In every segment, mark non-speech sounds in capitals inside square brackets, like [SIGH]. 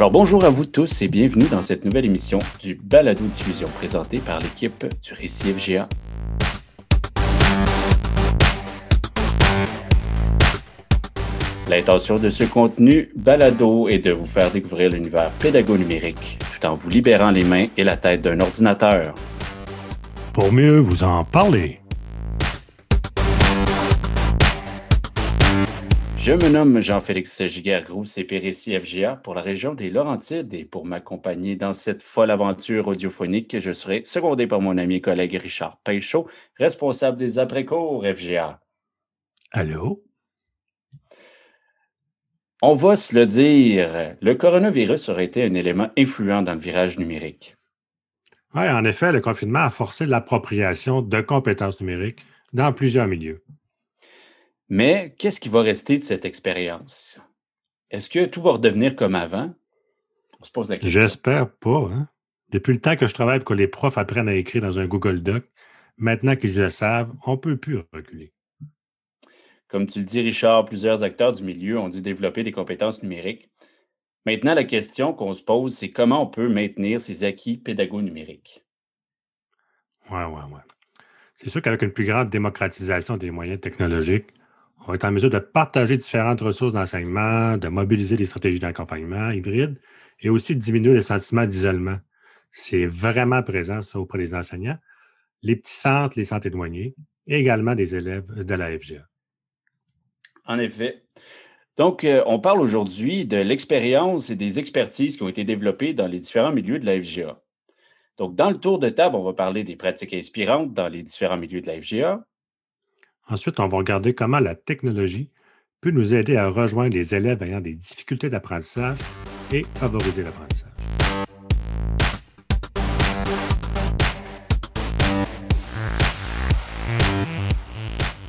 Alors bonjour à vous tous et bienvenue dans cette nouvelle émission du Balado Diffusion présentée par l'équipe du Récit FGA. L'intention de ce contenu balado est de vous faire découvrir l'univers pédago-numérique tout en vous libérant les mains et la tête d'un ordinateur. Pour mieux vous en parler. Je me nomme Jean-Félix Giguère-Groux, CPRC FGA pour la région des Laurentides et pour m'accompagner dans cette folle aventure audiophonique, je serai secondé par mon ami et collègue Richard Peychaud, responsable des après-cours FGA. Allô? On va se le dire, le coronavirus aurait été un élément influent dans le virage numérique. Oui, en effet, le confinement a forcé l'appropriation de compétences numériques dans plusieurs milieux. Mais qu'est-ce qui va rester de cette expérience? Est-ce que tout va redevenir comme avant? On se pose la question. J'espère pas. Hein. Depuis le temps que je travaille pour que les profs apprennent à écrire dans un Google Doc, maintenant qu'ils le savent, on ne peut plus reculer. Comme tu le dis, Richard, plusieurs acteurs du milieu ont dû développer des compétences numériques. Maintenant, la question qu'on se pose, c'est comment on peut maintenir ces acquis pédago-numériques? Oui, oui, oui. C'est sûr qu'avec une plus grande démocratisation des moyens technologiques, on être en mesure de partager différentes ressources d'enseignement, de mobiliser des stratégies d'accompagnement hybride et aussi de diminuer le sentiment d'isolement. C'est vraiment présent, auprès des enseignants, les petits centres, les centres éloignés et également des élèves de la FGA. En effet. Donc, euh, on parle aujourd'hui de l'expérience et des expertises qui ont été développées dans les différents milieux de la FGA. Donc, dans le tour de table, on va parler des pratiques inspirantes dans les différents milieux de la FGA, Ensuite, on va regarder comment la technologie peut nous aider à rejoindre les élèves ayant des difficultés d'apprentissage et favoriser l'apprentissage.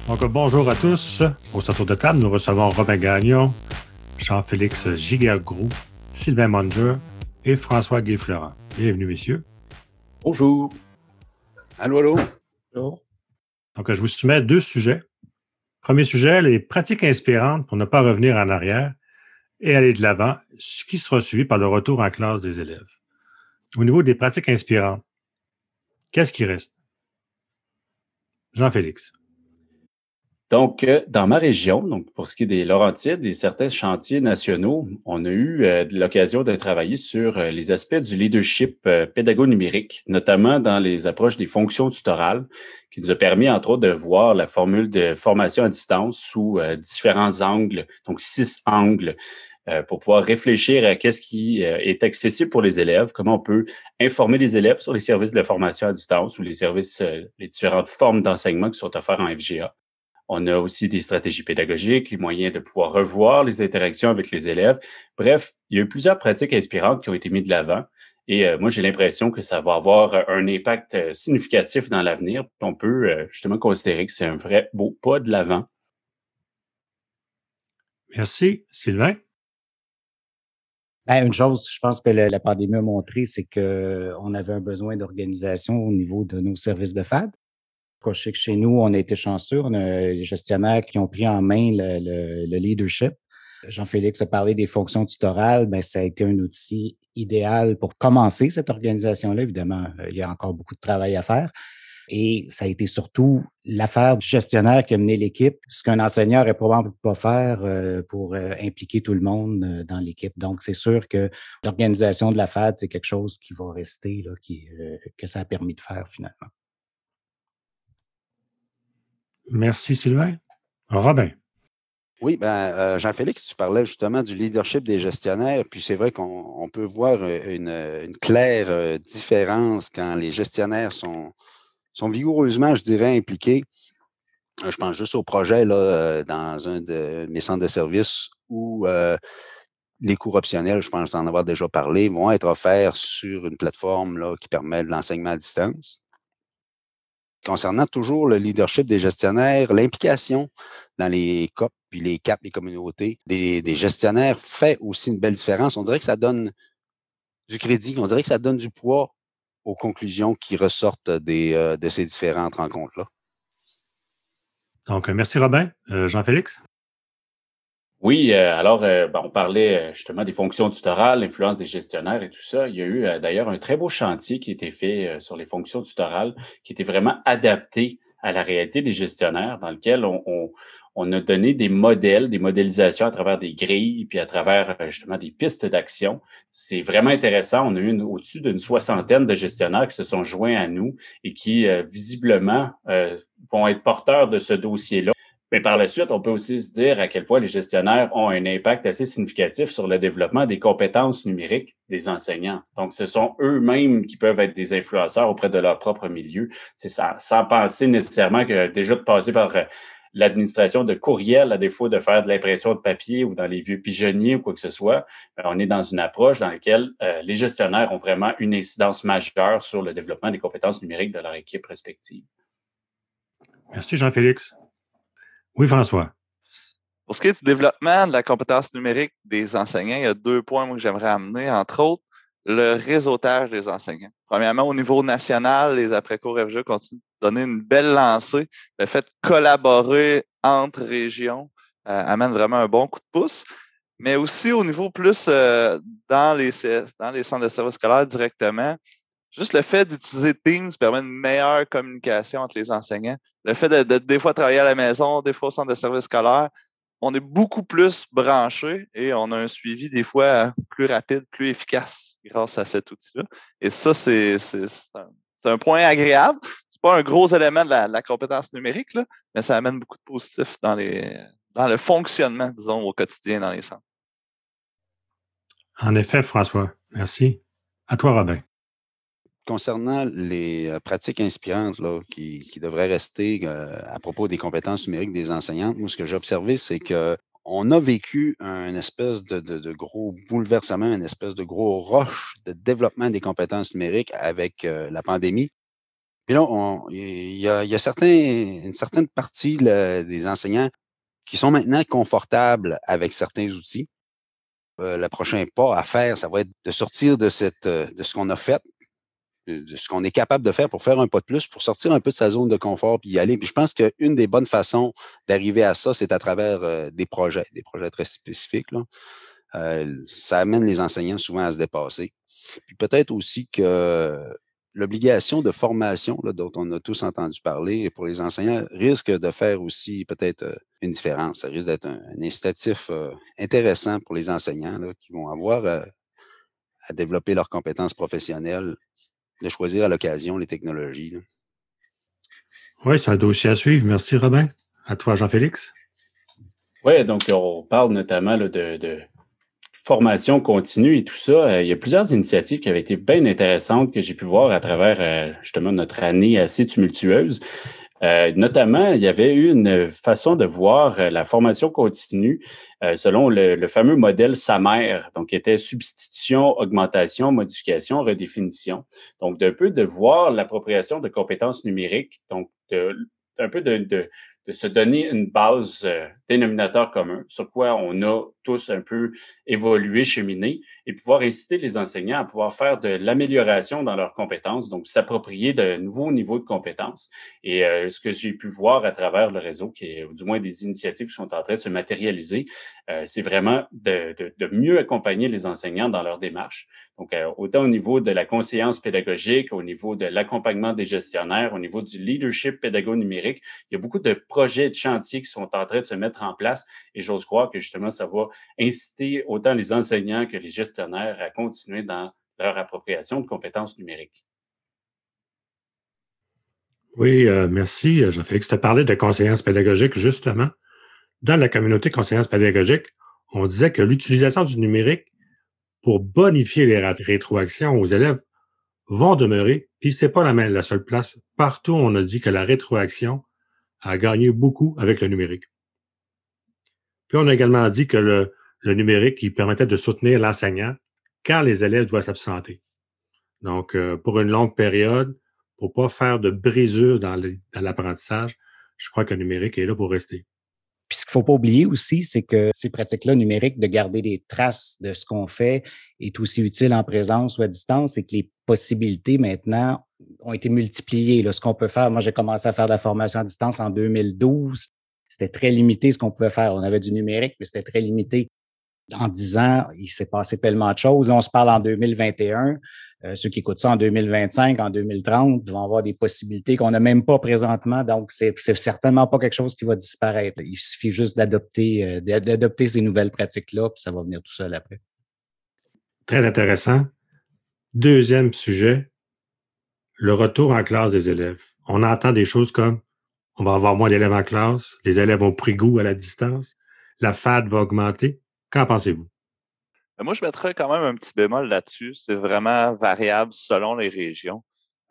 Donc, bonjour à tous. Au centre de table, nous recevons Robin Gagnon, Jean-Félix Giguère-Groux, Sylvain Monger et François Guy-Florent. Bienvenue, messieurs. Bonjour. Allô, allô? Bonjour. Donc, je vous soumets deux sujets. Premier sujet, les pratiques inspirantes pour ne pas revenir en arrière et aller de l'avant, ce qui sera suivi par le retour en classe des élèves. Au niveau des pratiques inspirantes, qu'est-ce qui reste? Jean-Félix. Donc, euh, dans ma région, donc pour ce qui est des Laurentides et certains chantiers nationaux, on a eu euh, l'occasion de travailler sur euh, les aspects du leadership pédago-numérique, notamment dans les approches des fonctions tutorales, qui nous a permis, entre autres, de voir la formule de formation à distance sous différents angles, donc six angles, pour pouvoir réfléchir à qu'est-ce qui est accessible pour les élèves, comment on peut informer les élèves sur les services de formation à distance ou les services, les différentes formes d'enseignement qui sont offerts en FGA. On a aussi des stratégies pédagogiques, les moyens de pouvoir revoir les interactions avec les élèves. Bref, il y a eu plusieurs pratiques inspirantes qui ont été mises de l'avant. Et euh, moi, j'ai l'impression que ça va avoir un impact euh, significatif dans l'avenir. On peut euh, justement considérer que c'est un vrai beau pas de l'avant. Merci. Sylvain? Ben, une chose, je pense que la, pandémie a montré, c'est qu'on avait un besoin d'organisation au niveau de nos services de FAD. Je sais que chez nous, on a été chanceux. On a des gestionnaires qui ont pris en main le, leadership. Jean-Félix a parlé des fonctions tutorales. Ben, ça a été un outil idéal pour commencer cette organisation-là. Évidemment, euh, il y a encore beaucoup de travail à faire. Et ça a été surtout l'affaire du gestionnaire qui a mené l'équipe, ce qu'un enseignant n'aurait probablement pas faire euh, pour euh, impliquer tout le monde dans l'équipe. Donc, c'est sûr que l'organisation de la FAD, c'est quelque chose qui va rester, qui, que ça a permis de faire finalement. Merci, Sylvain. Robin. Oui, ben, euh, Jean-Félix, tu parlais justement du leadership des gestionnaires, puis c'est vrai qu'on peut voir une, claire euh, différence quand les gestionnaires sont, vigoureusement, je dirais, impliqués. Euh, je pense juste au projet dans un de mes centres de services où les cours optionnels, je pense en avoir déjà parlé, vont être offerts sur une plateforme qui permet de l'enseignement à distance concernant toujours le leadership des gestionnaires, l'implication dans les COP, puis les CAP, les communautés, des, gestionnaires fait aussi une belle différence. On dirait que ça donne du crédit, on dirait que ça donne du poids aux conclusions qui ressortent euh, de ces différentes rencontres-là. Donc, euh, merci Robin. Euh, Jean-Félix? Oui, euh, alors euh, ben, on parlait euh, justement des fonctions tutorales, l'influence des gestionnaires et tout ça. Il y a eu d'ailleurs un très beau chantier qui a été fait sur les fonctions tutorales, qui était vraiment adapté à la réalité des gestionnaires, dans lequel on, on, a donné des modèles, des modélisations à travers des grilles, puis à travers justement des pistes d'action. C'est vraiment intéressant. On a eu au-dessus d'une soixantaine de gestionnaires qui se sont joints à nous et qui visiblement vont être porteurs de ce dossier-là. Mais par la suite, on peut aussi se dire à quel point les gestionnaires ont un impact assez significatif sur le développement des compétences numériques des enseignants. Donc, ce sont eux-mêmes qui peuvent être des influenceurs auprès de leur propre milieu. C'est sans penser nécessairement que déjà de passer par euh, l'administration de courriel à défaut de faire de l'impression de papier ou dans les vieux pigeonniers ou quoi que ce soit, ben, on est dans une approche dans laquelle euh, les gestionnaires ont vraiment une incidence majeure sur le développement des compétences numériques de leur équipe respective. Merci Jean-Félix. Oui, François. Pour ce qui est du développement de la compétence numérique des enseignants, il y a deux points que j'aimerais amener, entre autres, le réseautage des enseignants. Premièrement, au niveau national, les après-cours FGE continuent de donner une belle lancée. Le fait de collaborer entre régions euh, amène vraiment un bon coup de pouce. Mais aussi au niveau plus euh, dans, les dans les centres de services scolaires directement, Juste le fait d'utiliser Teams permet une meilleure communication entre les enseignants. Le fait de, des fois travailler à la maison, des fois au centre de service scolaire, on est beaucoup plus branché et on a un suivi des fois plus rapide, plus efficace grâce à cet outil-là. Et ça, c'est un, point agréable. C'est pas un gros élément de la, compétence numérique, mais ça amène beaucoup de positifs dans, dans le fonctionnement, disons, au quotidien dans les centres. En effet, François. Merci. À toi, Robin concernant les euh, pratiques inspirantes là, qui, devraient rester euh, à propos des compétences numériques des enseignantes, moi, ce que j'ai observé, c'est que on a vécu un espèce de, gros bouleversement, une espèce de gros roche de développement des compétences numériques avec euh, la pandémie. Puis là, il y a, une certaine partie des enseignants qui sont maintenant confortables avec certains outils. le prochain pas à faire, ça va être de sortir de, cette, de ce qu'on a fait, de ce qu'on est capable de faire pour faire un pas de plus, pour sortir un peu de sa zone de confort puis y aller. Je pense qu'une des bonnes façons d'arriver à ça, c'est à travers euh, des projets, des projets très spécifiques. Euh, ça amène les enseignants souvent à se dépasser. Puis peut-être aussi que l'obligation de formation dont on a tous entendu parler pour les enseignants risque de faire aussi peut-être euh, une différence. Ça risque d'être un, incitatif intéressant pour les enseignants qui vont avoir à développer leurs compétences professionnelles de choisir à l'occasion les technologies. Oui, c'est un dossier à suivre. Merci, Robin. À toi, Jean-Félix. Oui, donc on parle notamment de, formation continue et tout ça. Euh, il y a plusieurs initiatives qui avaient été bien intéressantes que j'ai pu voir à travers euh, justement notre année assez tumultueuse. Euh, notamment, il y avait eu une façon de voir euh, la formation continue euh, selon le, fameux modèle SAMER, donc qui était substitution, augmentation, modification, redéfinition. Donc, d'un peu de voir l'appropriation de compétences numériques, donc de, un peu de, de, de se donner une base dénominateur commun sur quoi on a tous un peu évolué, cheminé, et pouvoir inciter les enseignants à pouvoir faire de l'amélioration dans leurs compétences, donc s'approprier de nouveaux niveaux de compétences. Et euh, ce que j'ai pu voir à travers le réseau, qui est, ou du moins des initiatives qui sont en train de se matérialiser, euh, c'est vraiment de, de, de, mieux accompagner les enseignants dans leur démarche. Donc, euh, autant au niveau de la conseillance pédagogique, au niveau de l'accompagnement des gestionnaires, au niveau du leadership pédago-numérique, il y a beaucoup de projets de chantiers qui sont en train de se mettre en place et j'ose croire que justement, ça va inciter autant les enseignants que les gestionnaires à continuer dans leur appropriation de compétences numériques. Oui, euh, merci, Jean-Félix. Tu as parlé de conseillance pédagogique, justement. Dans la communauté conseillance pédagogique, on disait que l'utilisation du numérique pour bonifier les rétroactions aux élèves vont demeurer, puis c'est pas la, seule place. Partout, on a dit que la rétroaction a gagné beaucoup avec le numérique. Puis on a également dit que le, numérique, il permettait de soutenir l'enseignant quand les élèves doivent s'absenter. Donc, euh, pour une longue période, pour pas faire de brisure dans l'apprentissage, je crois que le numérique est là pour rester. Puis ce qu'il faut pas oublier aussi, c'est que ces pratiques-là numériques, de garder des traces de ce qu'on fait, est aussi utile en présence ou à distance, et que les possibilités maintenant ont été multipliées. Là, ce qu'on peut faire, moi j'ai commencé à faire de la formation à distance en 2012 c'était très limité ce qu'on pouvait faire. On avait du numérique, mais c'était très limité. En dix ans, il s'est passé tellement de choses. Là, on se parle en 2021. Euh, ceux qui écoutent ça en 2025, en 2030, vont avoir des possibilités qu'on n'a même pas présentement. Donc, c'est certainement pas quelque chose qui va disparaître. Il suffit juste d'adopter, euh, d'adopter ces nouvelles pratiques-là, puis ça va venir tout seul après. Très intéressant. Deuxième sujet, le retour en classe des élèves. On entend des choses comme on va avoir moins d'élèves en classe, les élèves ont pris goût à la distance, la FAD va augmenter. Qu'en pensez-vous? Ben, moi, je mettrais quand même un petit bémol là-dessus. C'est vraiment variable selon les régions.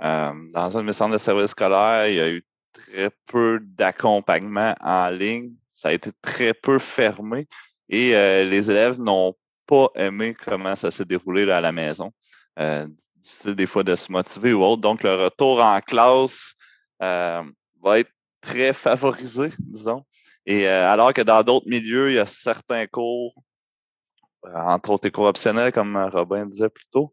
Euh, dans un centres de services scolaires, il y a eu très peu d'accompagnement en ligne. Ça a été très peu fermé et euh, les élèves n'ont pas aimé comment ça s'est déroulé à la maison. Euh, difficile des fois de se motiver ou autre. Donc, le retour en classe va être très favorisé, disons. Et alors que dans d'autres milieux, il y a certains cours euh, entre autres cours optionnels, comme Robin disait plus tôt,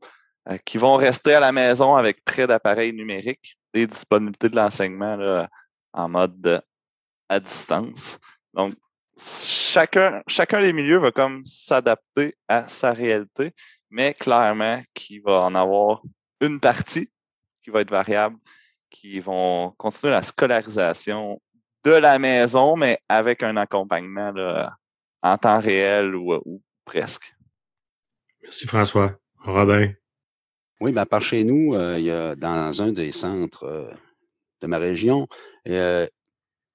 euh, qui vont rester à la maison avec près d'appareils numériques et disponibilité de l'enseignement en mode à distance. Donc, chacun, chacun des milieux va comme s'adapter à sa réalité, mais clairement qu'il va en avoir une partie qui va être variable, qui vont continuer la scolarisation de la maison, mais avec un accompagnement en temps réel ou, presque. Merci François. Robin. Oui, ben, par chez nous, euh, il y a dans un des centres euh, de ma région, euh,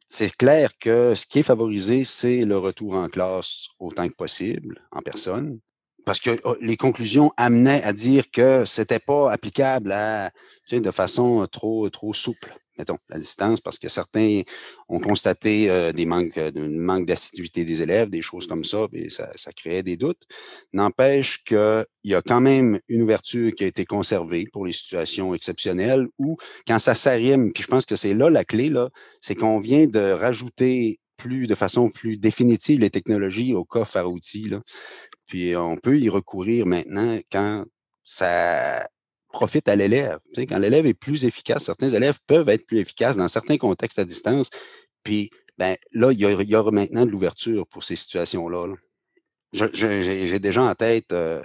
c'est clair que ce qui est favorisé, c'est le retour en classe autant que possible, en personne. Parce que oh, les conclusions amenaient à dire que c'était pas applicable à, de façon trop, trop souple mettons, la distance, parce que certains ont constaté euh, des manques, euh, un manque d'assiduité des élèves, des choses comme ça, et ça, ça créait des doutes. N'empêche qu'il y a quand même une ouverture qui a été conservée pour les situations exceptionnelles où, quand ça s'arrime, puis je pense que c'est là la clé, là, c'est qu'on vient de rajouter plus, de façon plus définitive les technologies au coffre à outils. Puis on peut y recourir maintenant quand ça profite à l'élève. quand l'élève est plus efficace, certains élèves peuvent être plus efficaces dans certains contextes à distance. Puis ben, là, il y, aura, maintenant de l'ouverture pour ces situations-là. J'ai déjà en tête euh,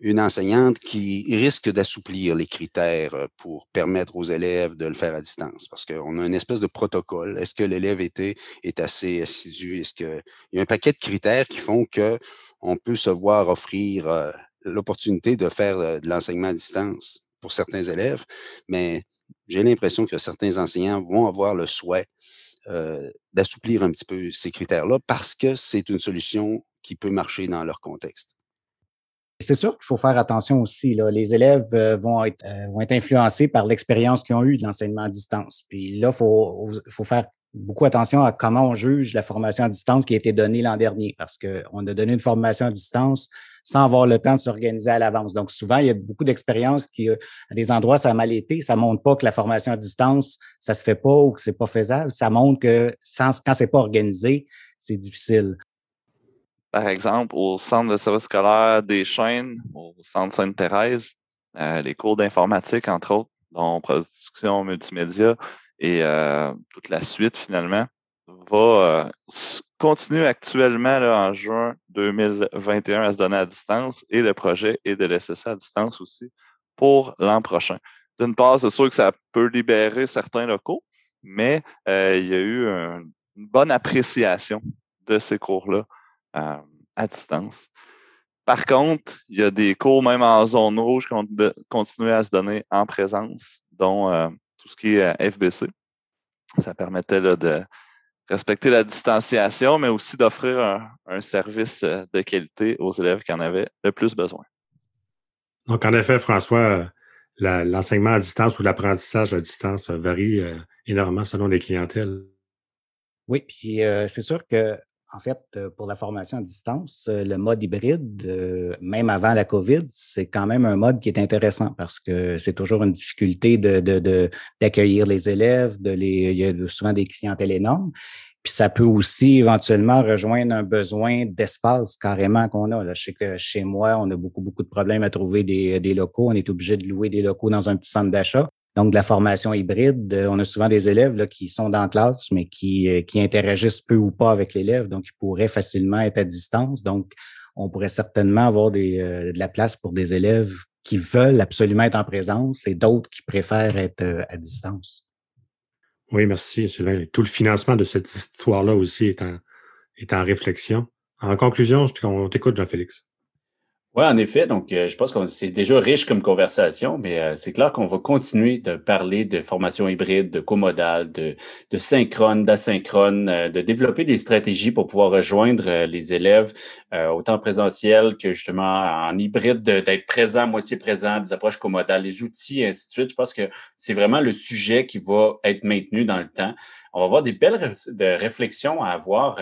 une enseignante qui risque d'assouplir les critères euh, pour permettre aux élèves de le faire à distance. Parce qu'on a une espèce de protocole. Est-ce que l'élève est assez assidu? Est-ce qu'il y a un paquet de critères qui font qu'on peut se voir offrir euh, l'opportunité de faire euh, de l'enseignement à distance pour certains élèves, mais j'ai l'impression que certains enseignants vont avoir le souhait euh, d'assouplir un petit peu ces critères-là parce que c'est une solution qui peut marcher dans leur contexte. C'est sûr qu'il faut faire attention aussi. Les élèves euh, vont, être, vont être influencés par l'expérience qu'ils ont eue de l'enseignement à distance. Puis là, il faut, faut faire beaucoup attention à comment on juge la formation à distance qui a été donnée l'an dernier, parce qu'on a donné une formation à distance sans avoir le temps de s'organiser à l'avance. Donc, souvent, il y a beaucoup d'expériences qui, euh, à des endroits, ça a mal été. Ça montre pas que la formation à distance, ça se fait pas ou que c'est pas faisable. Ça montre que sans, quand c'est pas organisé, c'est difficile. Par exemple, au centre de service scolaire des chaînes, au centre Sainte-Thérèse, euh, les cours d'informatique, entre autres, dont production multimédia, et euh, toute la suite, finalement, va euh, continuer actuellement là, en juin 2021 à se donner à distance et le projet est de laisser ça à distance aussi pour l'an prochain. D'une part, c'est sûr que ça peut libérer certains locaux, mais euh, il y a eu une bonne appréciation de ces cours-là à distance. Par contre, il y a des cours même en zone rouge qui ont continué à se donner en présence, dont tout ce qui est FBC. Ça permettait de respecter la distanciation, mais aussi d'offrir un, service euh, de qualité aux élèves qui en avaient le plus besoin. Donc, en effet, François, l'enseignement à distance ou l'apprentissage à distance varie euh, énormément selon les clientèles. Oui, puis euh, c'est sûr que en fait, pour la formation à distance, le mode hybride, même avant la COVID, c'est quand même un mode qui est intéressant parce que c'est toujours une difficulté d'accueillir les élèves, de les, il y a souvent des clientèles énormes. Puis ça peut aussi éventuellement rejoindre un besoin d'espace carrément qu'on a. Je sais que chez moi, on a beaucoup, beaucoup de problèmes à trouver des, des locaux. On est obligé de louer des locaux dans un petit centre d'achat. Donc, de la formation hybride, euh, on a souvent des élèves qui sont dans la classe, mais qui, euh, qui interagissent peu ou pas avec l'élève. Donc, ils pourraient facilement être à distance. Donc, on pourrait certainement avoir euh, de la place pour des élèves qui veulent absolument être en présence et d'autres qui préfèrent être à distance. Oui, merci, Sylvain. Tout le financement de cette histoire-là aussi est en, est en réflexion. En conclusion, on t'écoute, Jean-Félix. Oui, en effet. Donc, euh, je pense que c'est déjà riche comme conversation, mais euh, c'est clair qu'on va continuer de parler de formation hybride, de comodale, de, de synchrone, d'asynchrone, euh, de développer des stratégies pour pouvoir rejoindre les élèves, autant présentiel que justement en hybride, d'être présent, moitié présent, des approches comodales, les outils, et ainsi de suite. Je pense que c'est vraiment le sujet qui va être maintenu dans le temps. On va avoir des belles de réflexions à avoir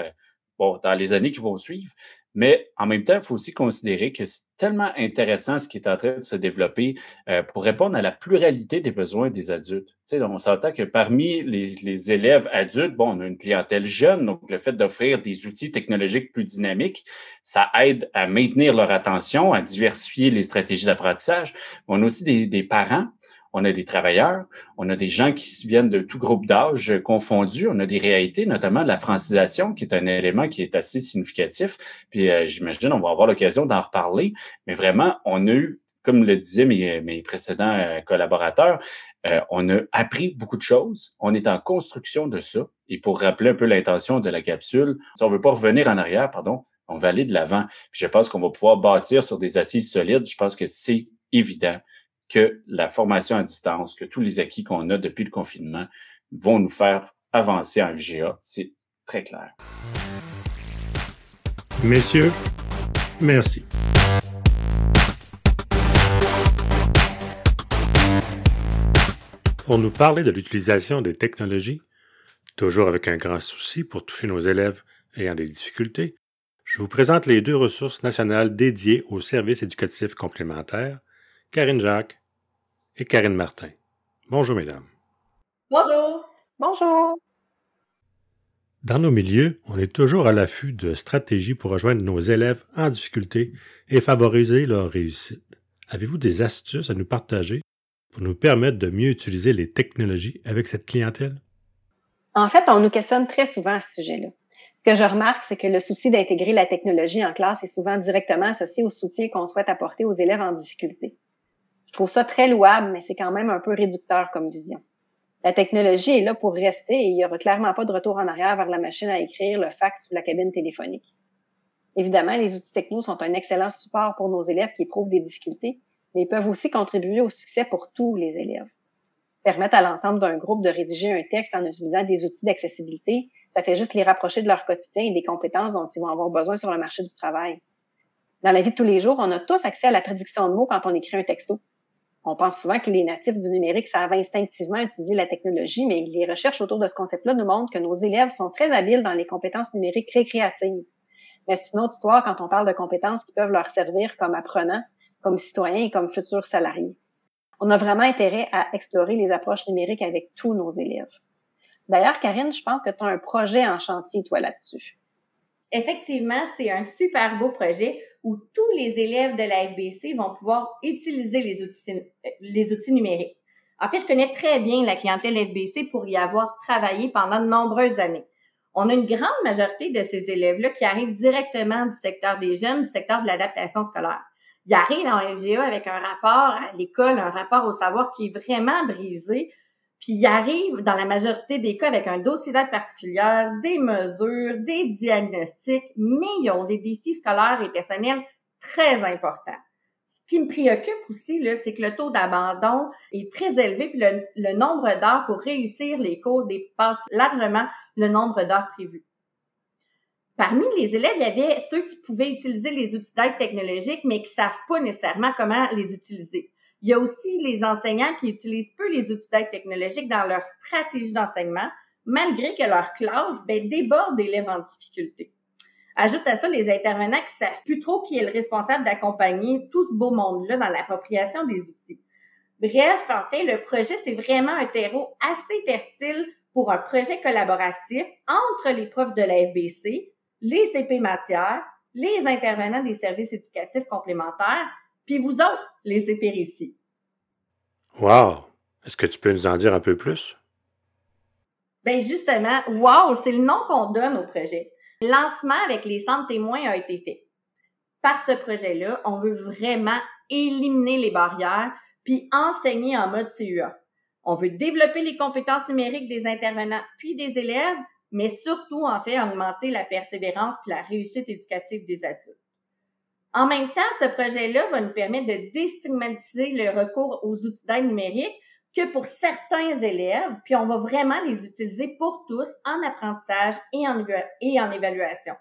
bon, dans les années qui vont suivre. Mais en même temps, il faut aussi considérer que c'est tellement intéressant ce qui est en train de se développer euh, pour répondre à la pluralité des besoins des adultes. Tu sais, on s'entend que parmi les, élèves adultes, bon, on a une clientèle jeune, donc le fait d'offrir des outils technologiques plus dynamiques, ça aide à maintenir leur attention, à diversifier les stratégies d'apprentissage. On a aussi des parents on a des travailleurs, on a des gens qui viennent de tout groupe d'âge confondus, on a des réalités, notamment la francisation, qui est un élément qui est assez significatif. Puis euh, j'imagine, on va avoir l'occasion d'en reparler, mais vraiment, on a eu, comme le disaient mes, précédents euh, collaborateurs, euh, on a appris beaucoup de choses, on est en construction de ça. Et pour rappeler un peu l'intention de la capsule, si on veut pas revenir en arrière, pardon, on va aller de l'avant. je pense qu'on va pouvoir bâtir sur des assises solides. Je pense que c'est évident que la formation à distance, que tous les acquis qu'on a depuis le confinement vont nous faire avancer en VGA. C'est très clair. Messieurs, merci. Pour nous parler de l'utilisation des technologies, toujours avec un grand souci pour toucher nos élèves ayant des difficultés, je vous présente les deux ressources nationales dédiées aux services éducatifs complémentaires, Karine Jacques et Karine Martin. Bonjour, mesdames. Bonjour. Bonjour. Dans nos milieux, on est toujours à l'affût de stratégies pour rejoindre nos élèves en difficulté et favoriser leur réussite. Avez-vous des astuces à nous partager pour nous permettre de mieux utiliser les technologies avec cette clientèle? En fait, on nous questionne très souvent à ce sujet-là. Ce que je remarque, c'est que le souci d'intégrer la technologie en classe est souvent directement associé au soutien qu'on souhaite apporter aux élèves en difficulté. Je trouve ça très louable, mais c'est quand même un peu réducteur comme vision. La technologie est là pour rester et il n'y aura clairement pas de retour en arrière vers la machine à écrire, le fax ou la cabine téléphonique. Évidemment, les outils techno sont un excellent support pour nos élèves qui éprouvent des difficultés, mais ils peuvent aussi contribuer au succès pour tous les élèves. Permettre à l'ensemble d'un groupe de rédiger un texte en utilisant des outils d'accessibilité, ça fait juste les rapprocher de leur quotidien et des compétences dont ils vont avoir besoin sur le marché du travail. Dans la vie de tous les jours, on a tous accès à la traduction de mots quand on écrit un texto. On pense souvent que les natifs du numérique savent instinctivement utiliser la technologie, mais les recherches autour de ce concept-là nous montrent que nos élèves sont très habiles dans les compétences numériques récréatives. Mais c'est une autre histoire quand on parle de compétences qui peuvent leur servir comme apprenants, comme citoyens et comme futurs salariés. On a vraiment intérêt à explorer les approches numériques avec tous nos élèves. D'ailleurs, Karine, je pense que tu as un projet en chantier, toi, là-dessus. Effectivement, c'est un super beau projet où tous les élèves de la FBC vont pouvoir utiliser les outils, euh, les outils numériques. En fait, je connais très bien la clientèle FBC pour y avoir travaillé pendant de nombreuses années. On a une grande majorité de ces élèves-là qui arrivent directement du secteur des jeunes, du secteur de l'adaptation scolaire. Ils arrivent en FGA avec un rapport à l'école, un rapport au savoir qui est vraiment brisé, puis ils arrivent dans la majorité des cas avec un dossier d'aide particulière, des mesures, des diagnostics, mais ils ont des défis scolaires et personnels très importants. Ce qui me préoccupe aussi, c'est que le taux d'abandon est très élevé, puis le, nombre d'heures pour réussir les cours dépasse largement le nombre d'heures prévues. Parmi les élèves, il y avait ceux qui pouvaient utiliser les outils d'aide technologique, mais qui ne savent pas nécessairement comment les utiliser. Il y a aussi les enseignants qui utilisent peu les outils d'aide technologique dans leur stratégie d'enseignement, malgré que leur classe ben, déborde d'élèves en difficulté. Ajoute à ça les intervenants qui savent plus trop qui est le responsable d'accompagner tout ce beau monde-là dans l'appropriation des outils. Bref, en fait, le projet, c'est vraiment un terreau assez fertile pour un projet collaboratif entre les profs de la FBC, les CP matières, les intervenants des services éducatifs complémentaires puis vous autres, les épérities. Wow! Est-ce que tu peux nous en dire un peu plus? Bien, justement, wow, c'est le nom qu'on donne au projet. Le lancement avec les centres témoins a été fait. Par ce projet-là, on veut vraiment éliminer les barrières puis enseigner en mode CUA. On veut développer les compétences numériques des intervenants puis des élèves, mais surtout, en fait, augmenter la persévérance puis la réussite éducative des adultes. En même temps, ce projet-là va nous permettre de déstigmatiser le recours aux outils d'aide numérique que pour certains élèves, puis on va vraiment les utiliser pour tous en apprentissage et en, évaluation.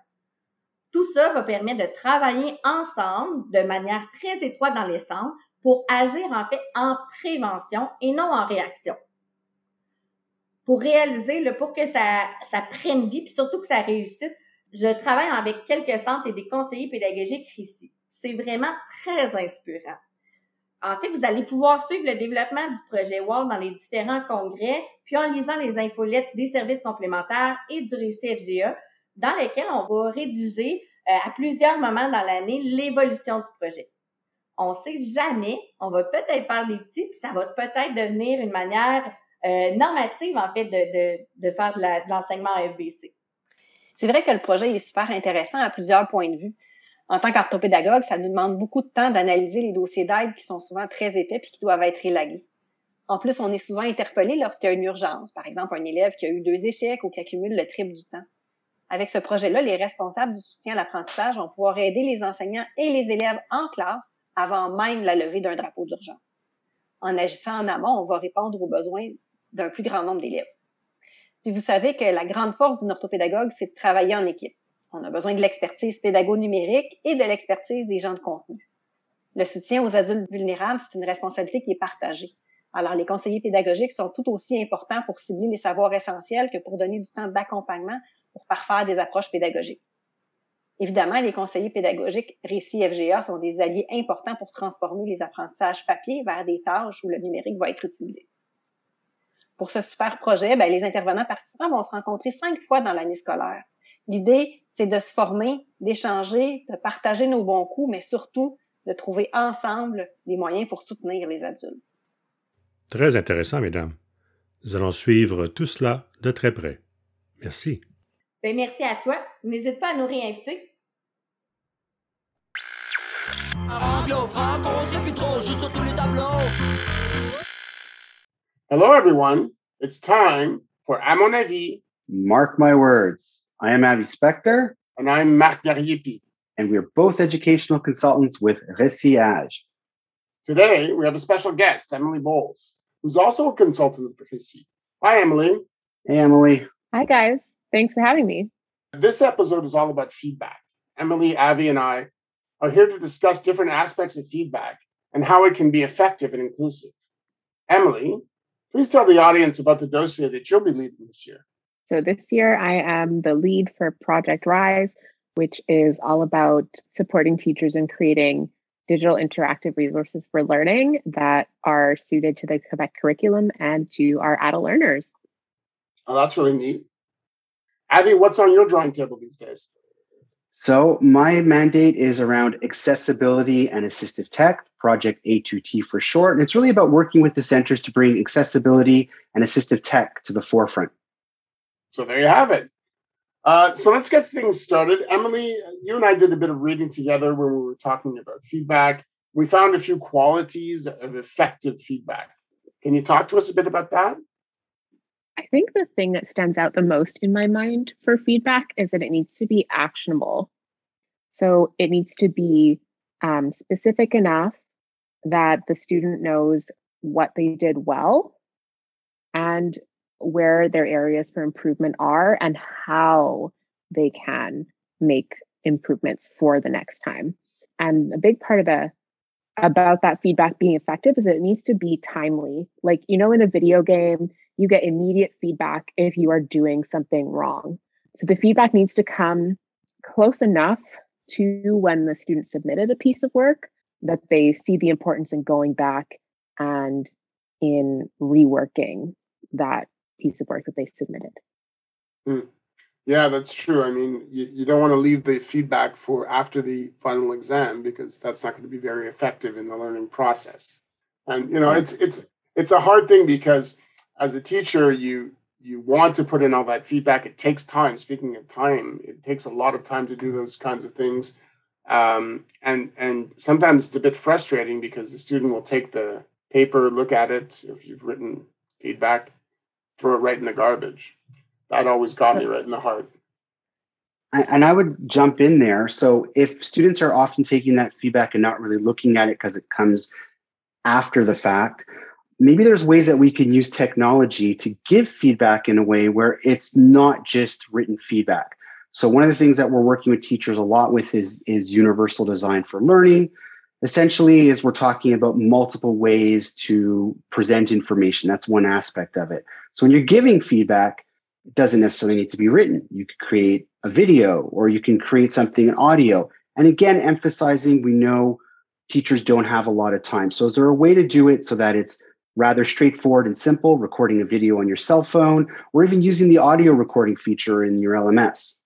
Tout ça va permettre de travailler ensemble de manière très étroite dans les centres pour agir en fait en prévention et non en réaction. Pour réaliser, le, pour que ça, ça prenne vie, puis surtout que ça réussisse, je travaille avec quelques centres et des conseillers pédagogiques ici. C'est vraiment très inspirant. En fait, vous allez pouvoir suivre le développement du projet WALL dans les différents congrès, puis en lisant les infolettes des services complémentaires et du récit dans lesquels on va rédiger euh, à plusieurs moments dans l'année l'évolution du projet. On sait jamais, on va peut-être faire des petits, puis ça va peut-être devenir une manière euh, normative, en fait, de, de, de faire de l'enseignement à FBC. C'est vrai que le projet est super intéressant à plusieurs points de vue en tant qu'orthopédagogue, ça nous demande beaucoup de temps d'analyser les dossiers d'aide qui sont souvent très épais et qui doivent être élagués. En plus, on est souvent interpellé lorsqu'il y a une urgence, par exemple un élève qui a eu deux échecs ou qui accumule le triple du temps. Avec ce projet-là, les responsables du soutien à l'apprentissage vont pouvoir aider les enseignants et les élèves en classe avant même la levée d'un drapeau d'urgence. En agissant en amont, on va répondre aux besoins d'un plus grand nombre d'élèves. Puis vous savez que la grande force d'une orthopédagogue, c'est de travailler en équipe. On a besoin de l'expertise pédago-numérique et de l'expertise des gens de contenu. Le soutien aux adultes vulnérables, c'est une responsabilité qui est partagée. Alors, les conseillers pédagogiques sont tout aussi importants pour cibler les savoirs essentiels que pour donner du temps d'accompagnement pour parfaire des approches pédagogiques. Évidemment, les conseillers pédagogiques Récit FGA sont des alliés importants pour transformer les apprentissages papier vers des tâches où le numérique va être utilisé. Pour ce super projet, ben, les intervenants participants vont se rencontrer cinq fois dans l'année scolaire L'idée, c'est de se former, d'échanger, de partager nos bons coups, mais surtout de trouver ensemble des moyens pour soutenir les adultes. Très intéressant, mesdames. Nous allons suivre tout cela de très près. Merci. Ben, merci à toi. N'hésite pas à nous réinviter. Hello, everyone. It's time for, à mon avis, Mark my words. I am Avi Spector. And I'm Marc Gariepi. And we're both educational consultants with Reciage. Today, we have a special guest, Emily Bowles, who's also a consultant with Reci. Hi, Emily. Hey, Emily. Hi, guys. Thanks for having me. This episode is all about feedback. Emily, Avi, and I are here to discuss different aspects of feedback and how it can be effective and inclusive. Emily, please tell the audience about the dossier that you'll be leading this year. So this year, I am the lead for Project Rise, which is all about supporting teachers in creating digital interactive resources for learning that are suited to the Quebec curriculum and to our adult learners. Oh, that's really neat. Abby, what's on your drawing table these days? So, my mandate is around accessibility and assistive tech, Project A2T for short. And it's really about working with the centers to bring accessibility and assistive tech to the forefront. So there you have it. Uh, so let's get things started. Emily, you and I did a bit of reading together when we were talking about feedback. We found a few qualities of effective feedback. Can you talk to us a bit about that? I think the thing that stands out the most in my mind for feedback is that it needs to be actionable. So it needs to be um, specific enough that the student knows what they did well and where their areas for improvement are and how they can make improvements for the next time. And a big part of the about that feedback being effective is it needs to be timely. Like, you know, in a video game, you get immediate feedback if you are doing something wrong. So the feedback needs to come close enough to when the student submitted a piece of work that they see the importance in going back and in reworking that piece of work that they submitted. Mm. Yeah, that's true. I mean, you, you don't want to leave the feedback for after the final exam because that's not going to be very effective in the learning process. And you know, it's it's it's a hard thing because as a teacher, you you want to put in all that feedback. It takes time. Speaking of time, it takes a lot of time to do those kinds of things. Um, and and sometimes it's a bit frustrating because the student will take the paper, look at it if you've written feedback, throw it right in the garbage. That always got me right in the heart. And I would jump in there. So if students are often taking that feedback and not really looking at it because it comes after the fact, maybe there's ways that we can use technology to give feedback in a way where it's not just written feedback. So one of the things that we're working with teachers a lot with is, is universal design for learning. Essentially, is we're talking about multiple ways to present information. That's one aspect of it. So when you're giving feedback, it doesn't necessarily need to be written. You could create a video or you can create something in audio. And again, emphasizing we know teachers don't have a lot of time. So is there a way to do it so that it's rather straightforward and simple, recording a video on your cell phone, or even using the audio recording feature in your LMS?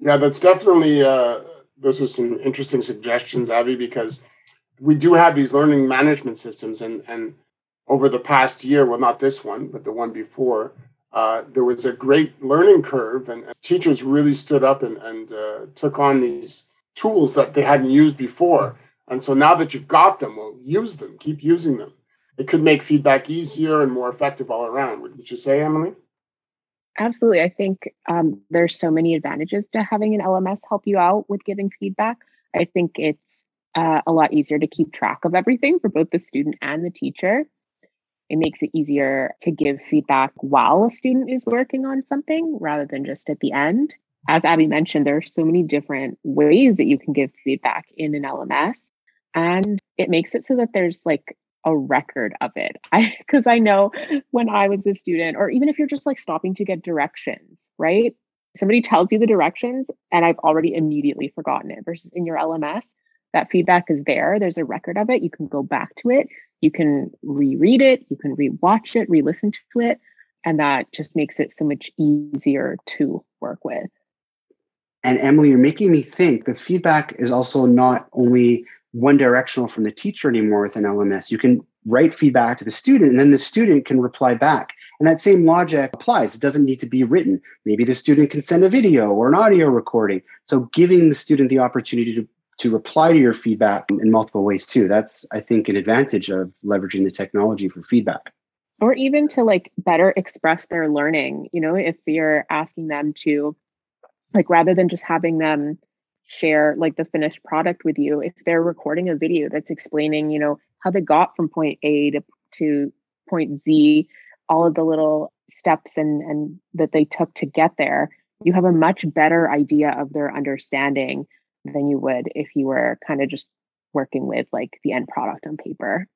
Yeah, that's definitely uh, those are some interesting suggestions, Avi, because we do have these learning management systems, and and over the past year, well, not this one, but the one before, uh, there was a great learning curve, and, and teachers really stood up and, and uh, took on these tools that they hadn't used before. And so now that you've got them, well, use them, keep using them. It could make feedback easier and more effective all around. Would you say, Emily? Absolutely. I think um, there's so many advantages to having an LMS help you out with giving feedback. I think it's uh, a lot easier to keep track of everything for both the student and the teacher. It makes it easier to give feedback while a student is working on something rather than just at the end. As Abby mentioned, there are so many different ways that you can give feedback in an LMS. And it makes it so that there's like a record of it. [LAUGHS] I because I know when I was a student, or even if you're just like stopping to get directions, right? Somebody tells you the directions and I've already immediately forgotten it versus in your LMS, that feedback is there. There's a record of it. You can go back to it. You can reread it. You can rewatch it, re listen to it. And that just makes it so much easier to work with. And Emily, you're making me think the feedback is also not only one directional from the teacher anymore with an LMS. You can write feedback to the student and then the student can reply back. And that same logic applies. It doesn't need to be written. Maybe the student can send a video or an audio recording. So giving the student the opportunity to, to reply to your feedback in multiple ways too. That's, I think, an advantage of leveraging the technology for feedback. Or even to like better express their learning. You know, if you're asking them to, like, rather than just having them share like the finished product with you if they're recording a video that's explaining you know how they got from point a to, to point z all of the little steps and and that they took to get there you have a much better idea of their understanding than you would if you were kind of just working with like the end product on paper.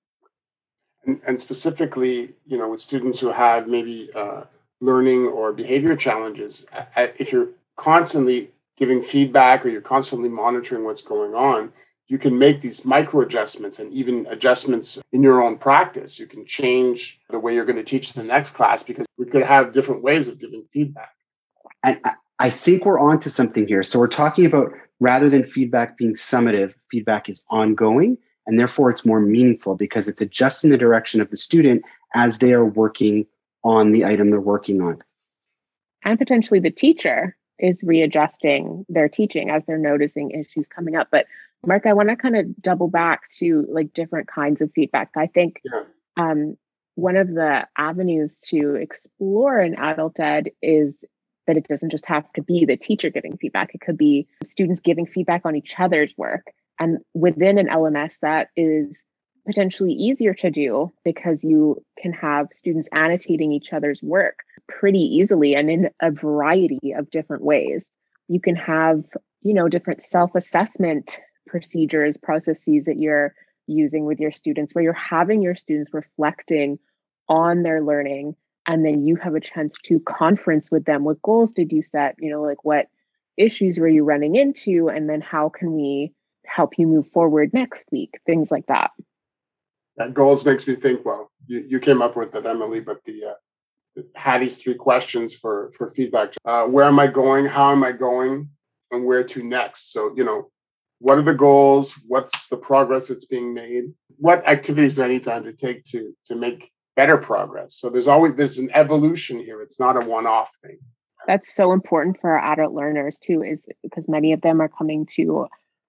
And, and specifically you know with students who have maybe uh, learning or behavior challenges if you're constantly giving feedback or you're constantly monitoring what's going on, you can make these micro adjustments and even adjustments in your own practice. You can change the way you're going to teach the next class because we could have different ways of giving feedback. And I think we're on to something here. So we're talking about rather than feedback being summative, feedback is ongoing and therefore it's more meaningful because it's adjusting the direction of the student as they are working on the item they're working on. And potentially the teacher is readjusting their teaching as they're noticing issues coming up. But Mark, I want to kind of double back to like different kinds of feedback. I think yeah. um, one of the avenues to explore in adult ed is that it doesn't just have to be the teacher giving feedback. It could be students giving feedback on each other's work. And within an LMS, that is potentially easier to do because you can have students annotating each other's work pretty easily and in a variety of different ways. You can have, you know, different self-assessment procedures, processes that you're using with your students where you're having your students reflecting on their learning and then you have a chance to conference with them what goals did you set you know like what issues were you running into and then how can we help you move forward next week things like that that goals makes me think. Well, you, you came up with it, Emily, but the uh, Hattie's three questions for for feedback. Uh, where am I going? How am I going? And where to next? So you know, what are the goals? What's the progress that's being made? What activities do I need to undertake to to make better progress. So there's always there's an evolution here. It's not a one-off thing. That's so important for our adult learners too, is because many of them are coming to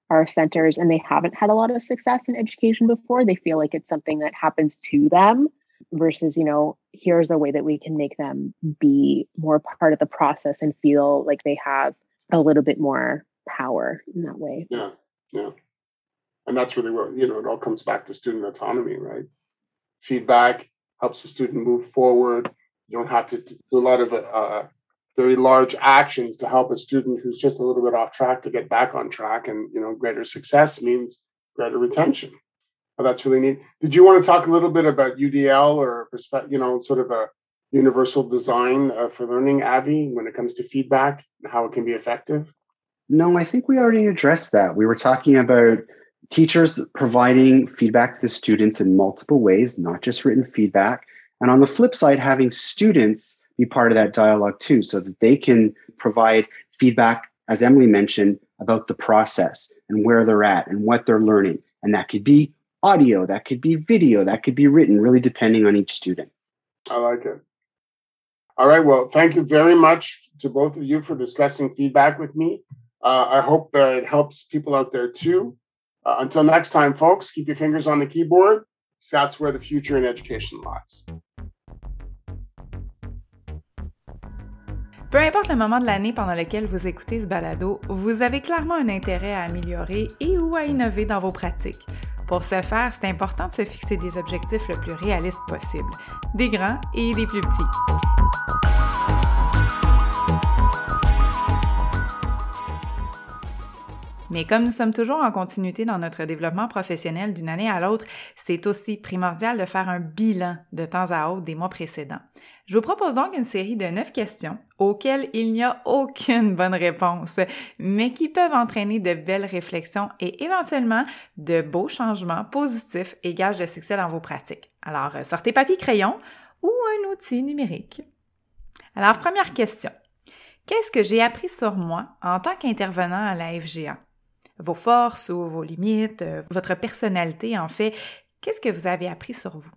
our centers and they haven't had a lot of success in education before. They feel like it's something that happens to them versus, you know, here's a way that we can make them be more part of the process and feel like they have a little bit more power in that way. Yeah, yeah. And that's really what, you know, it all comes back to student autonomy, right? Feedback helps the student move forward. You don't have to do a lot of uh, very large actions to help a student who's just a little bit off track to get back on track. And, you know, greater success means greater retention. Oh, that's really neat. Did you want to talk a little bit about UDL or, you know, sort of a universal design uh, for learning, Abby, when it comes to feedback and how it can be effective? No, I think we already addressed that. We were talking about teachers providing feedback to the students in multiple ways, not just written feedback. And on the flip side, having students be part of that dialogue too, so that they can provide feedback, as Emily mentioned, about the process and where they're at and what they're learning. And that could be audio, that could be video, that could be written, really depending on each student. I like it. All right. Well, thank you very much to both of you for discussing feedback with me. Uh, I hope that it helps people out there too. Uh, until next time, folks, keep your fingers on the keyboard. That's where the future in education lies. Peu importe le moment de l'année pendant lequel vous écoutez ce balado, vous avez clairement un intérêt à améliorer et ou à innover dans vos pratiques. Pour ce faire, c'est important de se fixer des objectifs le plus réalistes possible, des grands et des plus petits. Mais comme nous sommes toujours en continuité dans notre développement professionnel d'une année à l'autre, c'est aussi primordial de faire un bilan de temps à autre des mois précédents. Je vous propose donc une série de neuf questions auxquelles il n'y a aucune bonne réponse, mais qui peuvent entraîner de belles réflexions et éventuellement de beaux changements positifs et gages de succès dans vos pratiques. Alors, sortez papier crayon ou un outil numérique. Alors, première question. Qu'est-ce que j'ai appris sur moi en tant qu'intervenant à la FGA? vos forces ou vos limites, euh, votre personnalité en fait. Qu'est-ce que vous avez appris sur vous?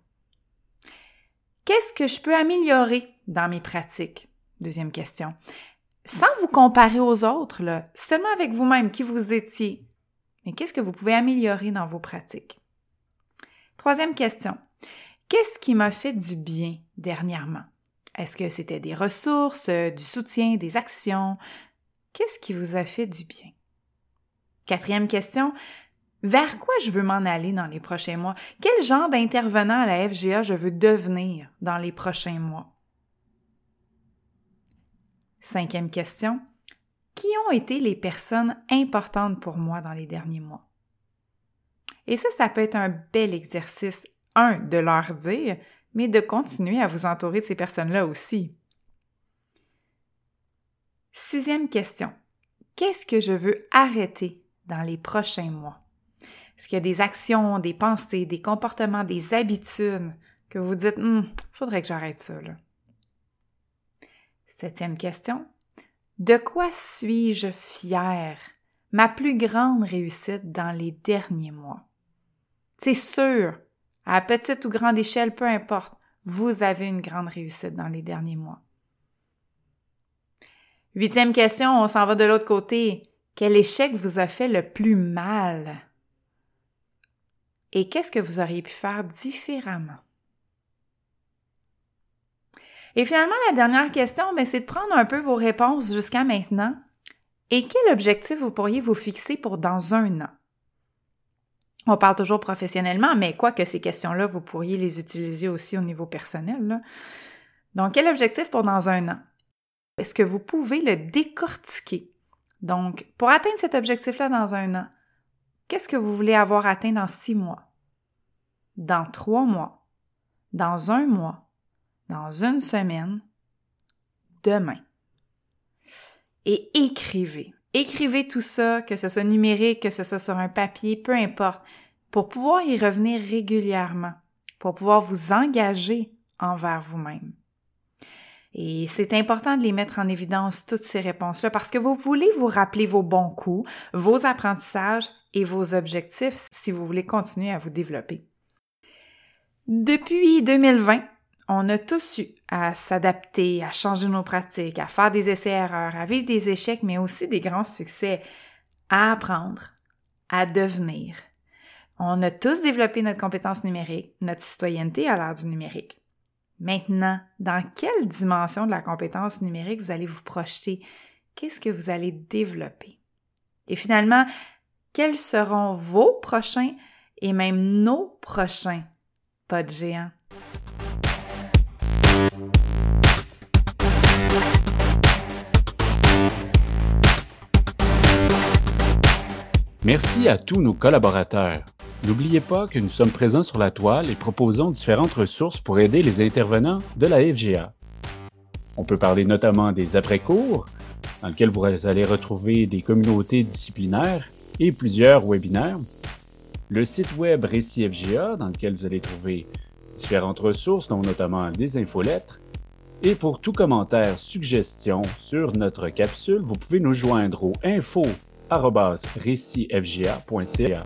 Qu'est-ce que je peux améliorer dans mes pratiques? Deuxième question. Sans vous comparer aux autres, seulement avec vous-même, qui vous étiez. Mais qu'est-ce que vous pouvez améliorer dans vos pratiques? Troisième question. Qu'est-ce qui m'a fait du bien dernièrement? Est-ce que c'était des ressources, euh, du soutien, des actions? Qu'est-ce qui vous a fait du bien? Quatrième question, vers quoi je veux m'en aller dans les prochains mois? Quel genre d'intervenant à la FGA je veux devenir dans les prochains mois? Cinquième question, qui ont été les personnes importantes pour moi dans les derniers mois? Et ça, ça peut être un bel exercice, un, de leur dire, mais de continuer à vous entourer de ces personnes-là aussi. Sixième question, qu'est-ce que je veux arrêter dans les prochains mois? Est-ce qu'il y a des actions, des pensées, des comportements, des habitudes que vous dites, il hmm, faudrait que j'arrête ça? Septième question. De quoi suis-je fière? Ma plus grande réussite dans les derniers mois. C'est sûr, à petite ou grande échelle, peu importe, vous avez une grande réussite dans les derniers mois. Huitième question, on s'en va de l'autre côté. Quel échec vous a fait le plus mal? Et qu'est-ce que vous auriez pu faire différemment? Et finalement, la dernière question, c'est de prendre un peu vos réponses jusqu'à maintenant. Et quel objectif vous pourriez vous fixer pour dans un an? On parle toujours professionnellement, mais quoi que ces questions-là, vous pourriez les utiliser aussi au niveau personnel. Donc, quel objectif pour dans un an? Est-ce que vous pouvez le décortiquer? Donc, pour atteindre cet objectif-là dans un an, qu'est-ce que vous voulez avoir atteint dans six mois, dans trois mois, dans un mois, dans une semaine, demain? Et écrivez. Écrivez tout ça, que ce soit numérique, que ce soit sur un papier, peu importe, pour pouvoir y revenir régulièrement, pour pouvoir vous engager envers vous-même. Et c'est important de les mettre en évidence, toutes ces réponses-là, parce que vous voulez vous rappeler vos bons coups, vos apprentissages et vos objectifs si vous voulez continuer à vous développer. Depuis 2020, on a tous eu à s'adapter, à changer nos pratiques, à faire des essais-erreurs, à vivre des échecs, mais aussi des grands succès, à apprendre, à devenir. On a tous développé notre compétence numérique, notre citoyenneté à l'ère du numérique. Maintenant, dans quelle dimension de la compétence numérique vous allez vous projeter? Qu'est-ce que vous allez développer? Et finalement, quels seront vos prochains et même nos prochains pas de géants? Merci à tous nos collaborateurs. N'oubliez pas que nous sommes présents sur la toile et proposons différentes ressources pour aider les intervenants de la FGA. On peut parler notamment des après-cours, dans lesquels vous allez retrouver des communautés disciplinaires et plusieurs webinaires. Le site web Récit FGA, dans lequel vous allez trouver différentes ressources, dont notamment des infolettres. Et pour tout commentaire, suggestion sur notre capsule, vous pouvez nous joindre au info.récitfga.ca.